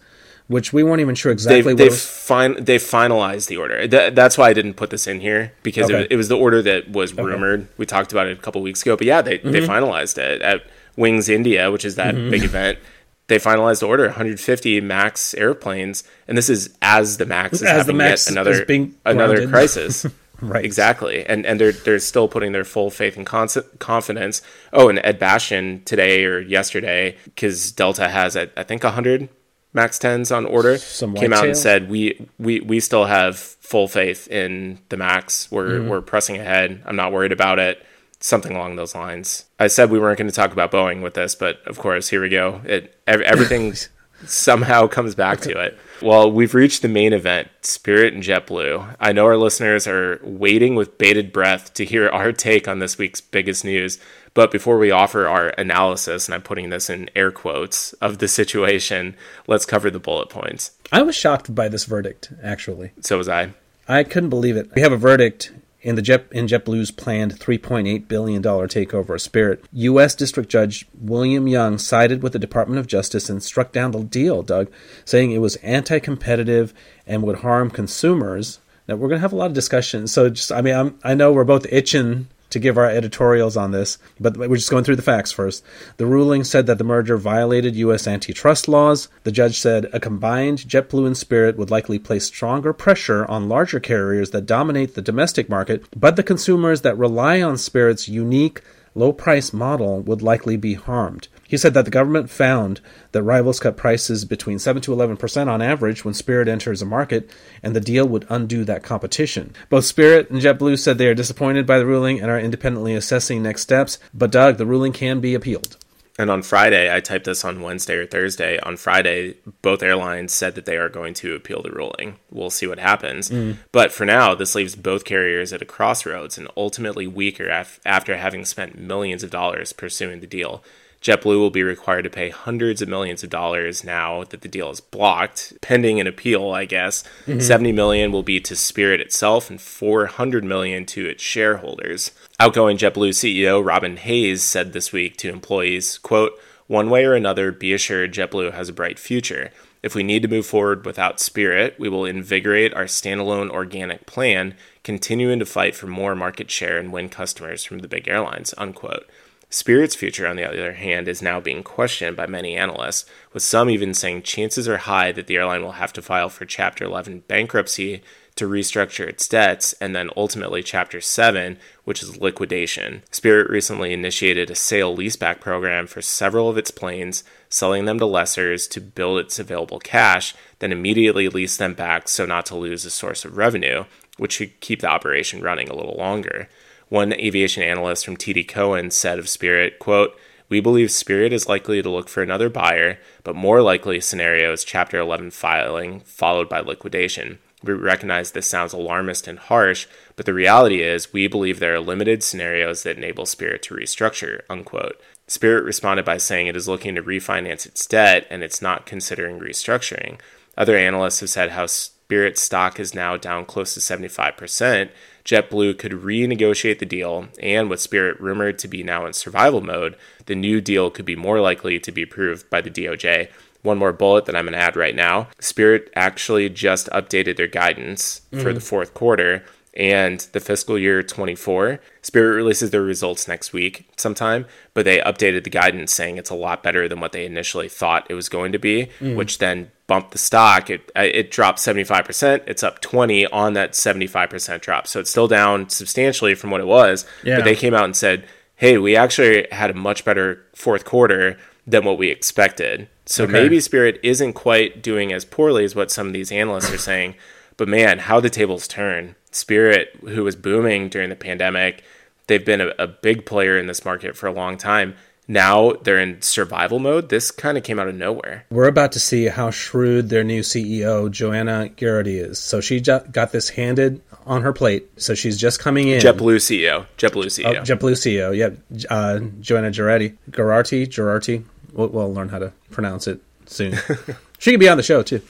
which we weren't even sure exactly. They've, they've, was... fin- they finalized the order. Th- that's why I didn't put this in here because okay. it, was, it, was, the order that was okay. rumored. We talked about it a couple weeks ago, but yeah, they, mm-hmm. they finalized it at Wings India, which is that mm-hmm. big event. They finalized the order 150 Max airplanes, and this is as the Max is as having yet another another crisis. <laughs> right, exactly, and and they're they're still putting their full faith and confidence. Oh, and Ed Bastian today or yesterday, because Delta has I, I think 100 Max 10s on order Some came out tail. and said we, we we still have full faith in the Max. We're mm-hmm. we're pressing ahead. I'm not worried about it. Something along those lines. I said we weren't going to talk about Boeing with this, but of course, here we go. It everything <laughs> somehow comes back to it. Well, we've reached the main event, Spirit and JetBlue. I know our listeners are waiting with bated breath to hear our take on this week's biggest news. But before we offer our analysis, and I'm putting this in air quotes, of the situation, let's cover the bullet points. I was shocked by this verdict, actually. So was I. I couldn't believe it. We have a verdict in the Jet in JetBlue's planned 3.8 billion dollar takeover of Spirit. U.S. District Judge William Young sided with the Department of Justice and struck down the deal, Doug, saying it was anti-competitive and would harm consumers. Now we're going to have a lot of discussion. So just, I mean, I'm, I know we're both itching to give our editorials on this, but we're just going through the facts first. The ruling said that the merger violated U.S. antitrust laws. The judge said a combined JetBlue and Spirit would likely place stronger pressure on larger carriers that dominate the domestic market, but the consumers that rely on Spirit's unique low price model would likely be harmed. He said that the government found that rivals cut prices between 7 to 11% on average when Spirit enters a market, and the deal would undo that competition. Both Spirit and JetBlue said they are disappointed by the ruling and are independently assessing next steps, but Doug, the ruling can be appealed. And on Friday, I typed this on Wednesday or Thursday. On Friday, both airlines said that they are going to appeal the ruling. We'll see what happens. Mm. But for now, this leaves both carriers at a crossroads and ultimately weaker af- after having spent millions of dollars pursuing the deal. JetBlue will be required to pay hundreds of millions of dollars now that the deal is blocked, pending an appeal, I guess. Mm-hmm. 70 million will be to Spirit itself and 400 million to its shareholders. Outgoing JetBlue CEO Robin Hayes said this week to employees, quote, "One way or another, be assured JetBlue has a bright future. If we need to move forward without Spirit, we will invigorate our standalone organic plan, continuing to fight for more market share and win customers from the big airlines." Unquote. Spirit's future, on the other hand, is now being questioned by many analysts, with some even saying chances are high that the airline will have to file for Chapter 11 bankruptcy to restructure its debts, and then ultimately Chapter 7, which is liquidation. Spirit recently initiated a sale leaseback program for several of its planes, selling them to lessors to build its available cash, then immediately lease them back so not to lose a source of revenue, which should keep the operation running a little longer. One aviation analyst from TD Cowen said of Spirit, quote, we believe Spirit is likely to look for another buyer, but more likely scenario is Chapter 11 filing, followed by liquidation. We recognize this sounds alarmist and harsh, but the reality is we believe there are limited scenarios that enable Spirit to restructure, unquote. Spirit responded by saying it is looking to refinance its debt and it's not considering restructuring. Other analysts have said how Spirit stock is now down close to 75%, JetBlue could renegotiate the deal, and with Spirit rumored to be now in survival mode, the new deal could be more likely to be approved by the DOJ. One more bullet that I'm going to add right now Spirit actually just updated their guidance mm-hmm. for the fourth quarter and the fiscal year 24. Spirit releases their results next week sometime, but they updated the guidance saying it's a lot better than what they initially thought it was going to be, mm. which then bumped the stock. It uh, it dropped 75%. It's up 20 on that 75% drop. So it's still down substantially from what it was, yeah. but they came out and said, "Hey, we actually had a much better fourth quarter than what we expected." So okay. maybe Spirit isn't quite doing as poorly as what some of these analysts are saying. But man, how the tables turn. Spirit, who was booming during the pandemic, they've been a, a big player in this market for a long time now they're in survival mode. This kind of came out of nowhere. We're about to see how shrewd their new CEO, Joanna Geraghty, is. So she got this handed on her plate. So she's just coming in. JetBlue CEO. JetBlue CEO. Oh, JetBlue CEO. Yep. Uh, Joanna Geraghty. Geraghty. Geraghty. We'll, we'll learn how to pronounce it soon. <laughs> she can be on the show too.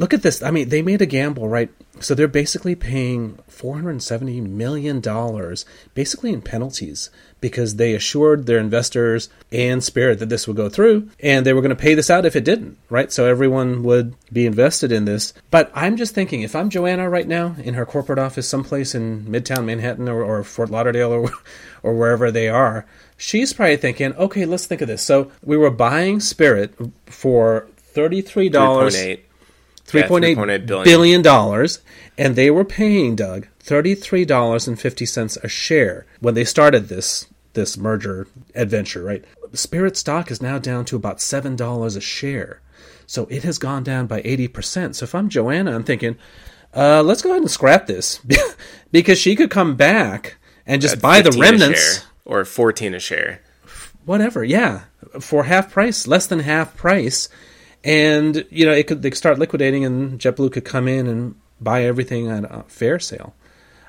Look at this. I mean, they made a gamble, right? So they're basically paying $470 million basically in penalties because they assured their investors and Spirit that this would go through and they were going to pay this out if it didn't, right? So everyone would be invested in this. But I'm just thinking if I'm Joanna right now in her corporate office someplace in Midtown Manhattan or, or Fort Lauderdale or, <laughs> or wherever they are, she's probably thinking, okay, let's think of this. So we were buying Spirit for $33. 3.8 $3.8 billion. billion dollars, and they were paying Doug $33.50 a share when they started this this merger adventure, right? Spirit stock is now down to about $7 a share. So it has gone down by 80%. So if I'm Joanna, I'm thinking, uh, let's go ahead and scrap this <laughs> because she could come back and just buy the remnants or 14 a share. Whatever, yeah, for half price, less than half price and you know it could they could start liquidating, and JetBlue could come in and buy everything at a fair sale.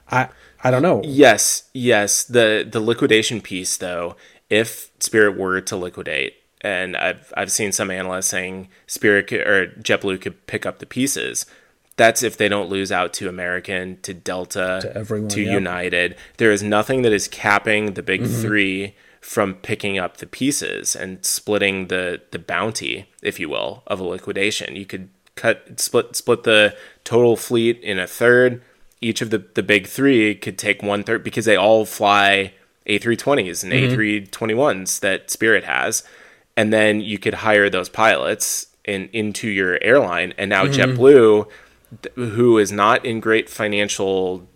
I I don't know. Yes, yes. The the liquidation piece though, if Spirit were to liquidate, and I've I've seen some analysts saying Spirit could, or JetBlue could pick up the pieces. That's if they don't lose out to American, to Delta, to, everyone, to. United. There is nothing that is capping the big mm-hmm. three from picking up the pieces and splitting the the bounty, if you will, of a liquidation. You could cut split split the total fleet in a third. Each of the the big three could take one third because they all fly A320s and mm-hmm. A321s that Spirit has, and then you could hire those pilots in into your airline. And now mm-hmm. JetBlue, who is not in great financial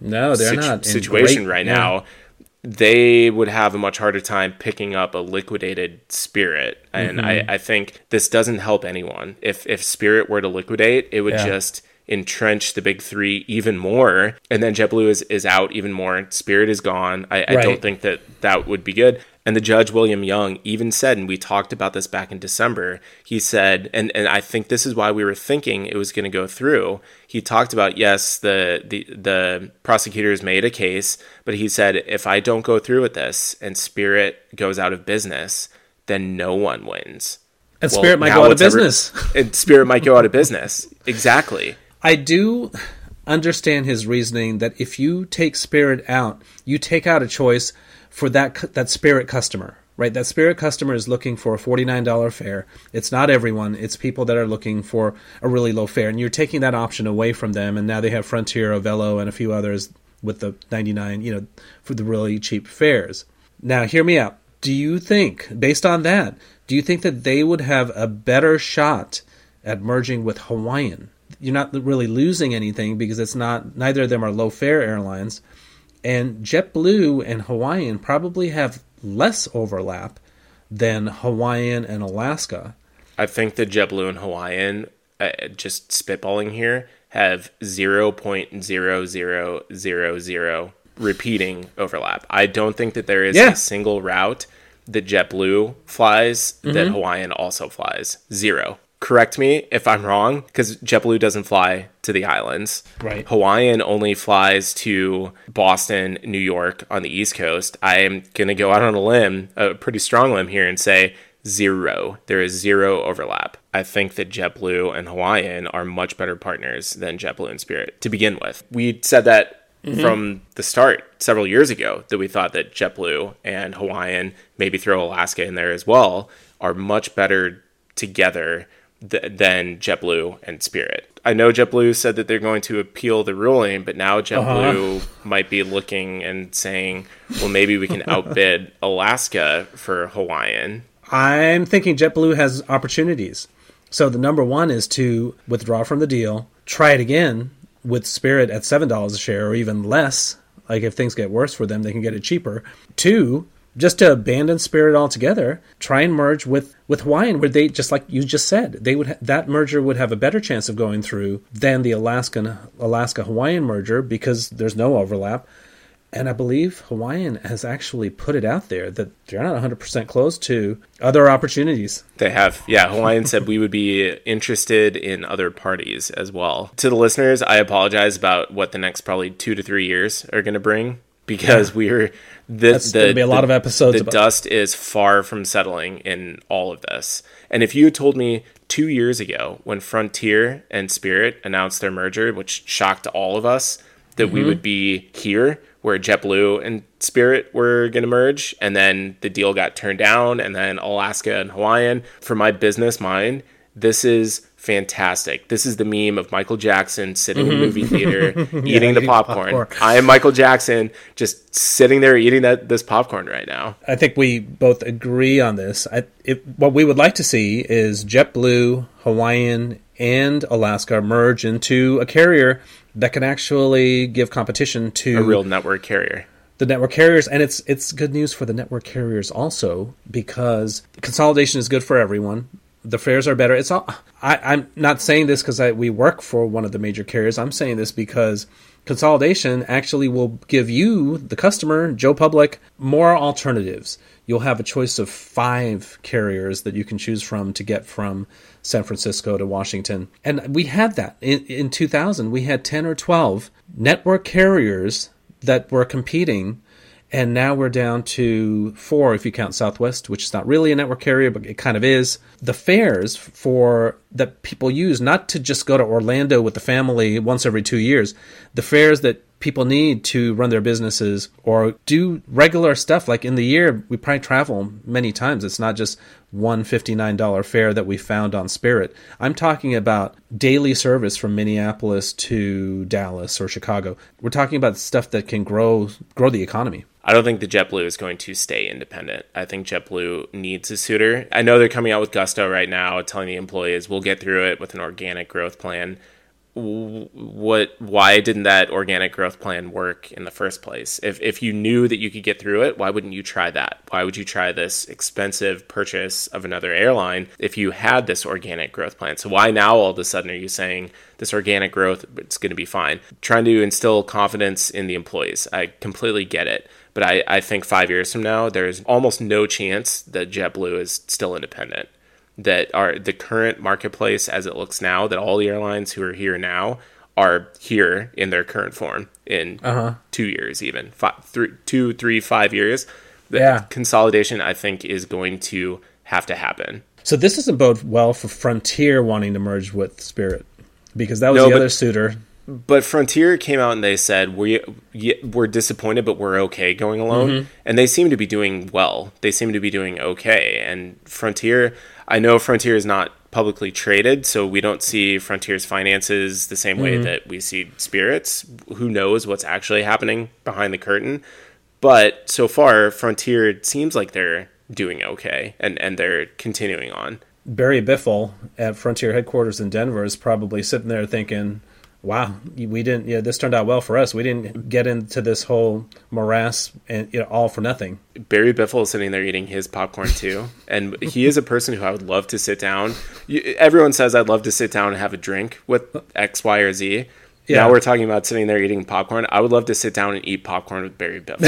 no, they're situ- not situation great, right yeah. now they would have a much harder time picking up a liquidated spirit. And mm-hmm. I, I think this doesn't help anyone. If if spirit were to liquidate, it would yeah. just entrench the big three even more. And then JetBlue is, is out even more. Spirit is gone. I, I don't think that that would be good. And the judge, William Young, even said, and we talked about this back in December, he said, and, and I think this is why we were thinking it was going to go through. He talked about, yes, the, the, the prosecutors made a case, but he said, if I don't go through with this and Spirit goes out of business, then no one wins. And well, Spirit might go out of business. Ever, <laughs> and Spirit might go out of business. Exactly. I do understand his reasoning that if you take Spirit out, you take out a choice for that that Spirit customer right? That Spirit customer is looking for a $49 fare. It's not everyone, it's people that are looking for a really low fare. And you're taking that option away from them. And now they have Frontier, Avelo, and a few others with the 99, you know, for the really cheap fares. Now, hear me out. Do you think, based on that, do you think that they would have a better shot at merging with Hawaiian? You're not really losing anything because it's not, neither of them are low fare airlines. And JetBlue and Hawaiian probably have less overlap than Hawaiian and Alaska. I think the JetBlue and Hawaiian, uh, just spitballing here, have 0.0000 repeating overlap. I don't think that there is yeah. a single route that JetBlue flies mm-hmm. that Hawaiian also flies. Zero correct me if I'm wrong, because JetBlue doesn't fly to the islands. Right. Hawaiian only flies to Boston, New York on the East Coast. I am going to go out on a limb, a pretty strong limb here, and say zero. There is zero overlap. I think that JetBlue and Hawaiian are much better partners than JetBlue and Spirit to begin with. We said that mm-hmm. from the start several years ago that we thought that JetBlue and Hawaiian, maybe throw Alaska in there as well, are much better together th- than JetBlue and Spirit. I know JetBlue said that they're going to appeal the ruling, but now JetBlue uh-huh. might be looking and saying, well, maybe we can <laughs> outbid Alaska for Hawaiian. I'm thinking JetBlue has opportunities. So the number one is to withdraw from the deal, try it again with Spirit at $7 a share or even less. Like if things get worse for them, they can get it cheaper. Two, just to abandon Spirit altogether, try and merge with with Hawaiian, where they just like you just said, they would ha- that merger would have a better chance of going through than the Alaskan Alaska Hawaiian merger because there's no overlap. And I believe Hawaiian has actually put it out there that they're not 100% closed to other opportunities. They have. Yeah, Hawaiian said we would be interested in other parties as well. To the listeners, I apologize about what the next probably two to three years are going to bring because yeah. we're the, That's the, be a lot the, of episodes. The about- dust is far from settling in all of this. And if you had told me two years ago when Frontier and Spirit announced their merger, which shocked all of us, that mm-hmm. we would be here where JetBlue and Spirit were going to merge, and then the deal got turned down, and then Alaska and Hawaiian. For my business mind, this is fantastic. This is the meme of Michael Jackson sitting in a mm-hmm. movie theater <laughs> eating yeah, the popcorn. popcorn. I am Michael Jackson just sitting there eating that this popcorn right now. I think we both agree on this. I, it, what we would like to see is JetBlue, Hawaiian, and Alaska merge into a carrier that can actually give competition to a real network carrier the network carriers and it's it's good news for the network carriers also because consolidation is good for everyone the fares are better. It's all. I, am not saying this because we work for one of the major carriers. I'm saying this because consolidation actually will give you, the customer, Joe Public, more alternatives. You'll have a choice of five carriers that you can choose from to get from San Francisco to Washington. And we had that in, in 2000. We had 10 or 12 network carriers that were competing and now we're down to four if you count Southwest, which is not really a network carrier, but it kind of is. The fares for that people use not to just go to Orlando with the family once every two years. The fares that people need to run their businesses or do regular stuff. Like in the year, we probably travel many times. It's not just one $59 fare that we found on Spirit. I'm talking about daily service from Minneapolis to Dallas or Chicago. We're talking about stuff that can grow grow the economy. I don't think the JetBlue is going to stay independent. I think JetBlue needs a suitor. I know they're coming out with Gusto right now, telling the employees we'll get through it with an organic growth plan. What? Why didn't that organic growth plan work in the first place? If if you knew that you could get through it, why wouldn't you try that? Why would you try this expensive purchase of another airline if you had this organic growth plan? So why now all of a sudden are you saying this organic growth it's going to be fine? Trying to instill confidence in the employees. I completely get it but I, I think five years from now, there's almost no chance that JetBlue is still independent. That are the current marketplace as it looks now, that all the airlines who are here now are here in their current form in uh-huh. two years, even five, three, two, three, five years. The yeah. consolidation, I think, is going to have to happen. So this doesn't bode well for Frontier wanting to merge with Spirit because that was no, the but, other suitor. But Frontier came out and they said we we're disappointed, but we're okay going alone, mm-hmm. and they seem to be doing well. They seem to be doing okay. And Frontier, I know Frontier is not publicly traded, so we don't see Frontier's finances the same way mm-hmm. that we see Spirits. Who knows what's actually happening behind the curtain? But so far, Frontier seems like they're doing okay and, and they're continuing on. Barry Biffle at Frontier headquarters in Denver is probably sitting there thinking, wow, we didn't, yeah, this turned out well for us. We didn't get into this whole morass and you know, all for nothing. Barry Biffle is sitting there eating his popcorn too. and he is a person who I would love to sit down. Everyone says I'd love to sit down and have a drink with X, Y, or Z. Yeah. Now we're talking about sitting there eating popcorn. I would love to sit down and eat popcorn with Barry Biffle.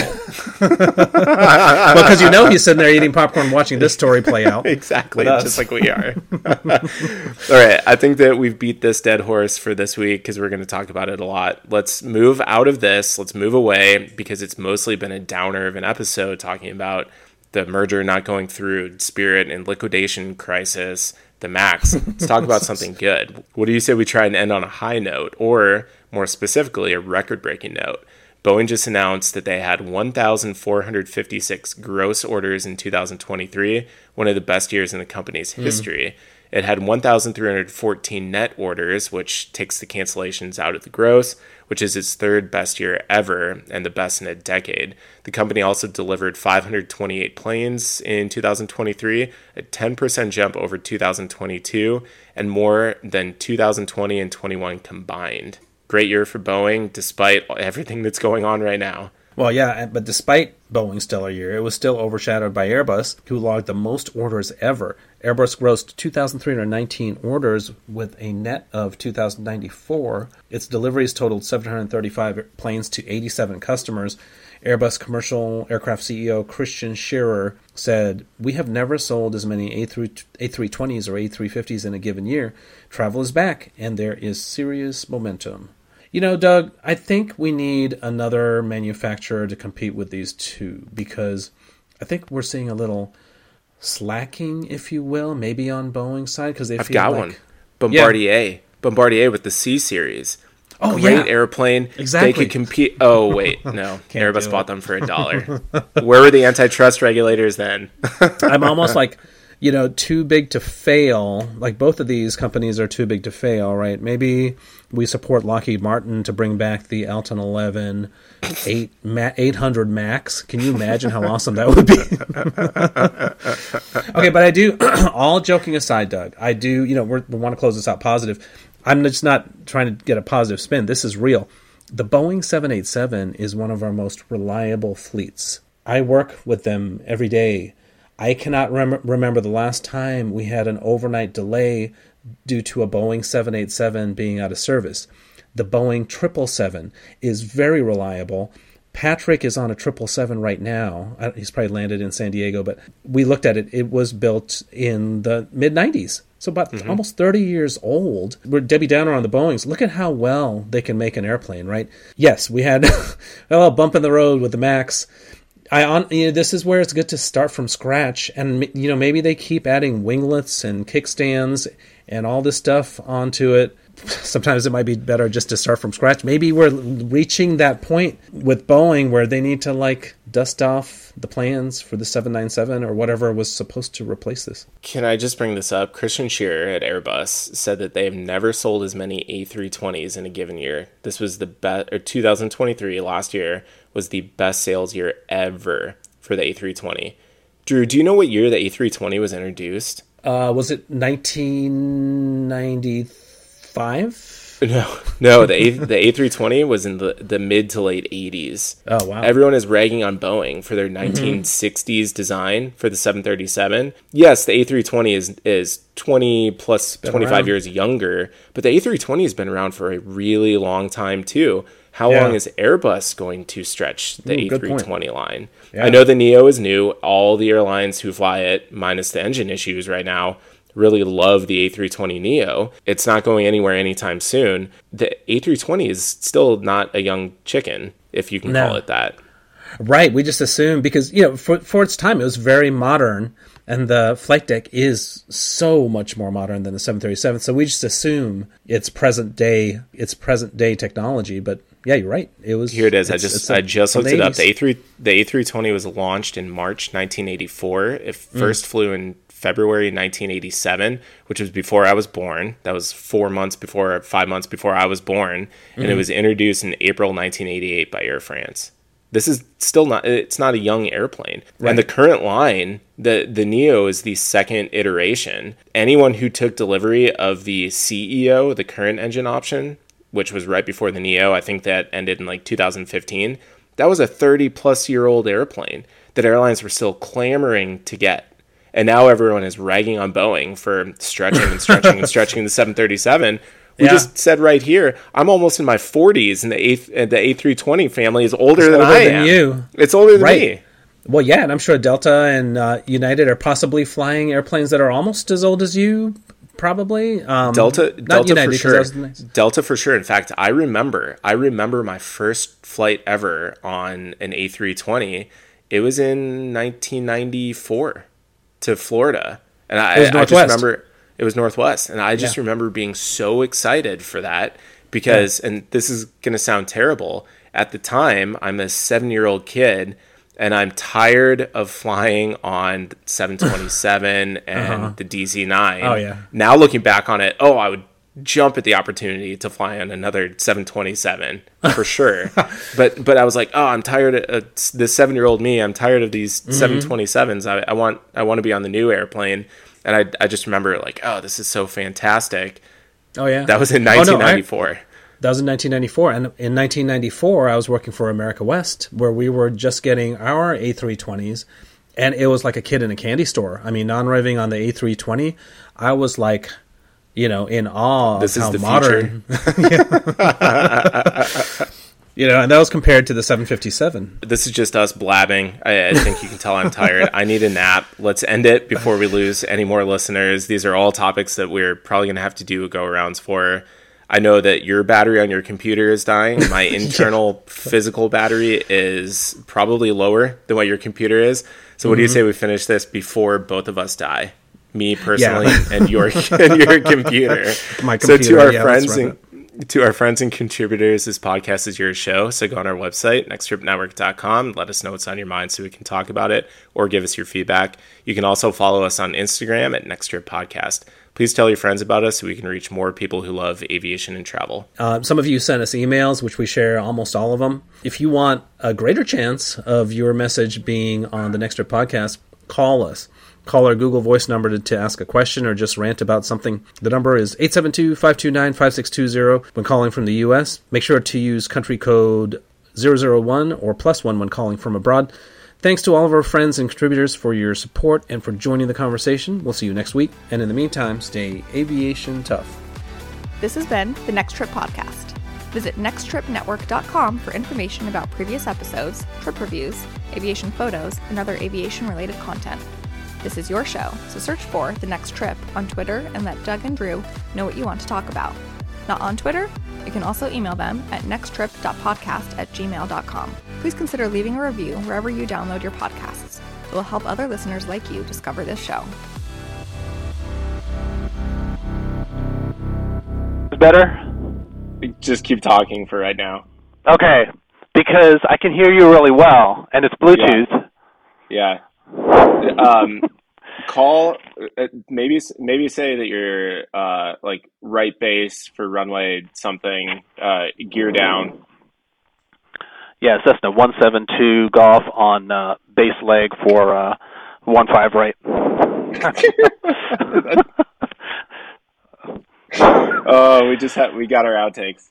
<laughs> well, because you know he's sitting there eating popcorn watching this story play out. <laughs> exactly, just like we are. <laughs> All right, I think that we've beat this dead horse for this week because we're going to talk about it a lot. Let's move out of this. Let's move away because it's mostly been a downer of an episode talking about the merger not going through, Spirit and liquidation crisis the max. Let's talk about <laughs> something good. What do you say we try and end on a high note, or more specifically, a record breaking note? Boeing just announced that they had 1,456 gross orders in 2023, one of the best years in the company's mm. history. It had 1,314 net orders, which takes the cancellations out of the gross, which is its third best year ever and the best in a decade. The company also delivered 528 planes in 2023, a 10% jump over 2022, and more than 2020 and 21 combined. Great year for Boeing, despite everything that's going on right now. Well, yeah, but despite Boeing's stellar year, it was still overshadowed by Airbus, who logged the most orders ever. Airbus grossed 2,319 orders with a net of 2,094. Its deliveries totaled 735 planes to 87 customers. Airbus commercial aircraft CEO Christian Scherer said, We have never sold as many A320s or A350s in a given year. Travel is back, and there is serious momentum. You know, Doug, I think we need another manufacturer to compete with these two because I think we're seeing a little slacking, if you will, maybe on Boeing's side because they. I've got like, one, Bombardier, yeah. Bombardier with the C series. Oh Great yeah, airplane. Exactly. They could compete. Oh wait, <laughs> no. Airbus bought them for a dollar. <laughs> Where were the antitrust regulators then? I'm almost <laughs> like you know, too big to fail. Like both of these companies are too big to fail, right? Maybe we support Lockheed Martin to bring back the L-1011 8, 800 Max. Can you imagine how awesome that would be? <laughs> okay, but I do, <clears throat> all joking aside, Doug, I do, you know, we want to close this out positive. I'm just not trying to get a positive spin. This is real. The Boeing 787 is one of our most reliable fleets. I work with them every day I cannot rem- remember the last time we had an overnight delay due to a Boeing 787 being out of service. The Boeing 777 is very reliable. Patrick is on a 777 right now. He's probably landed in San Diego, but we looked at it. It was built in the mid 90s. So about mm-hmm. almost 30 years old. We're Debbie Downer on the Boeings. Look at how well they can make an airplane, right? Yes, we had <laughs> a bump in the road with the Max I on you know, this is where it's good to start from scratch, and you know maybe they keep adding winglets and kickstands and all this stuff onto it. <laughs> Sometimes it might be better just to start from scratch. Maybe we're reaching that point with Boeing where they need to like dust off the plans for the 797 or whatever was supposed to replace this. Can I just bring this up? Christian Scherer at Airbus said that they have never sold as many A320s in a given year. This was the best, or uh, 2023 last year was the best sales year ever for the A320. Drew, do you know what year the A320 was introduced? Uh, was it 1995? No, <laughs> no. The A the A three twenty was in the, the mid to late eighties. Oh wow! Everyone is ragging on Boeing for their nineteen sixties mm-hmm. design for the seven thirty seven. Yes, the A three twenty is is twenty plus twenty five years younger, but the A three twenty has been around for a really long time too. How yeah. long is Airbus going to stretch the A320 line? Yeah. I know the Neo is new. All the airlines who fly it, minus the engine issues right now, really love the A320 Neo. It's not going anywhere anytime soon. The A320 is still not a young chicken, if you can no. call it that. Right. We just assume because you know for for its time it was very modern, and the flight deck is so much more modern than the 737. So we just assume it's present day. It's present day technology, but yeah, you're right. It was here. It is. I just I just looked it up. The A three the A three twenty was launched in March 1984. It mm. first mm. flew in February 1987, which was before I was born. That was four months before, five months before I was born, and mm. it was introduced in April 1988 by Air France. This is still not. It's not a young airplane, right. and the current line, the the Neo is the second iteration. Anyone who took delivery of the CEO, the current engine option, which was right before the Neo. I think that ended in like 2015. That was a 30 plus year old airplane that airlines were still clamoring to get. And now everyone is ragging on Boeing for stretching and stretching and <laughs> stretching the 737. We yeah. just said right here, I'm almost in my 40s, and the A the A320 family is older it's than older I than am. You, it's older than right. me. Well, yeah, and I'm sure Delta and uh, United are possibly flying airplanes that are almost as old as you, probably. Um, Delta, Delta United, for sure. Nice. Delta for sure. In fact, I remember, I remember my first flight ever on an A320. It was in 1994 to Florida, and I, I just remember it was Northwest, and I just yeah. remember being so excited for that because, yeah. and this is going to sound terrible. At the time, I'm a seven year old kid and I'm tired of flying on 727 <laughs> and uh-huh. the DC9. Oh yeah. Now looking back on it, oh, I would jump at the opportunity to fly on another 727 for <laughs> sure. but but I was like, oh, I'm tired of uh, the seven year old me. I'm tired of these mm-hmm. 727s. I, I want I want to be on the new airplane. And I I just remember like, oh, this is so fantastic. Oh yeah. That was in 1994. Oh, no, I, that was in 1994. And in 1994, I was working for America West, where we were just getting our A320s, and it was like a kid in a candy store. I mean, non arriving on the A320, I was like, you know, in awe this of how modern. <laughs> you know, and that was compared to the 757. This is just us blabbing. I, I think you can tell I'm tired. I need a nap. Let's end it before we lose any more listeners. These are all topics that we're probably going to have to do go arounds for. I know that your battery on your computer is dying. My <laughs> internal yeah. physical battery is probably lower than what your computer is. So, what mm-hmm. do you mm-hmm. say we finish this before both of us die? Me personally, yeah. and your <laughs> and your computer. My computer. So, to our yeah, friends and to our friends and contributors, this podcast is your show. So go on our website, nexttripnetwork.com. Let us know what's on your mind so we can talk about it or give us your feedback. You can also follow us on Instagram at Next Trip Podcast. Please tell your friends about us so we can reach more people who love aviation and travel. Uh, some of you sent us emails, which we share almost all of them. If you want a greater chance of your message being on the Next Trip podcast, call us. Call our Google Voice number to, to ask a question or just rant about something. The number is 872 529 5620 when calling from the U.S. Make sure to use country code 001 or plus 1 when calling from abroad. Thanks to all of our friends and contributors for your support and for joining the conversation. We'll see you next week. And in the meantime, stay aviation tough. This has been the Next Trip Podcast. Visit nexttripnetwork.com for information about previous episodes, trip reviews, aviation photos, and other aviation related content. This is your show, so search for The Next Trip on Twitter and let Doug and Drew know what you want to talk about. Not on Twitter? You can also email them at nexttrip.podcast at gmail.com. Please consider leaving a review wherever you download your podcasts. It will help other listeners like you discover this show. Is better? Just keep talking for right now. Okay, because I can hear you really well, and it's Bluetooth. Yeah. yeah. Um, call uh, maybe maybe say that you're uh, like right base for runway something uh, gear down yeah, Cessna 172 Golf on uh, base leg for uh, one five right. <laughs> <laughs> oh, we just had we got our outtakes.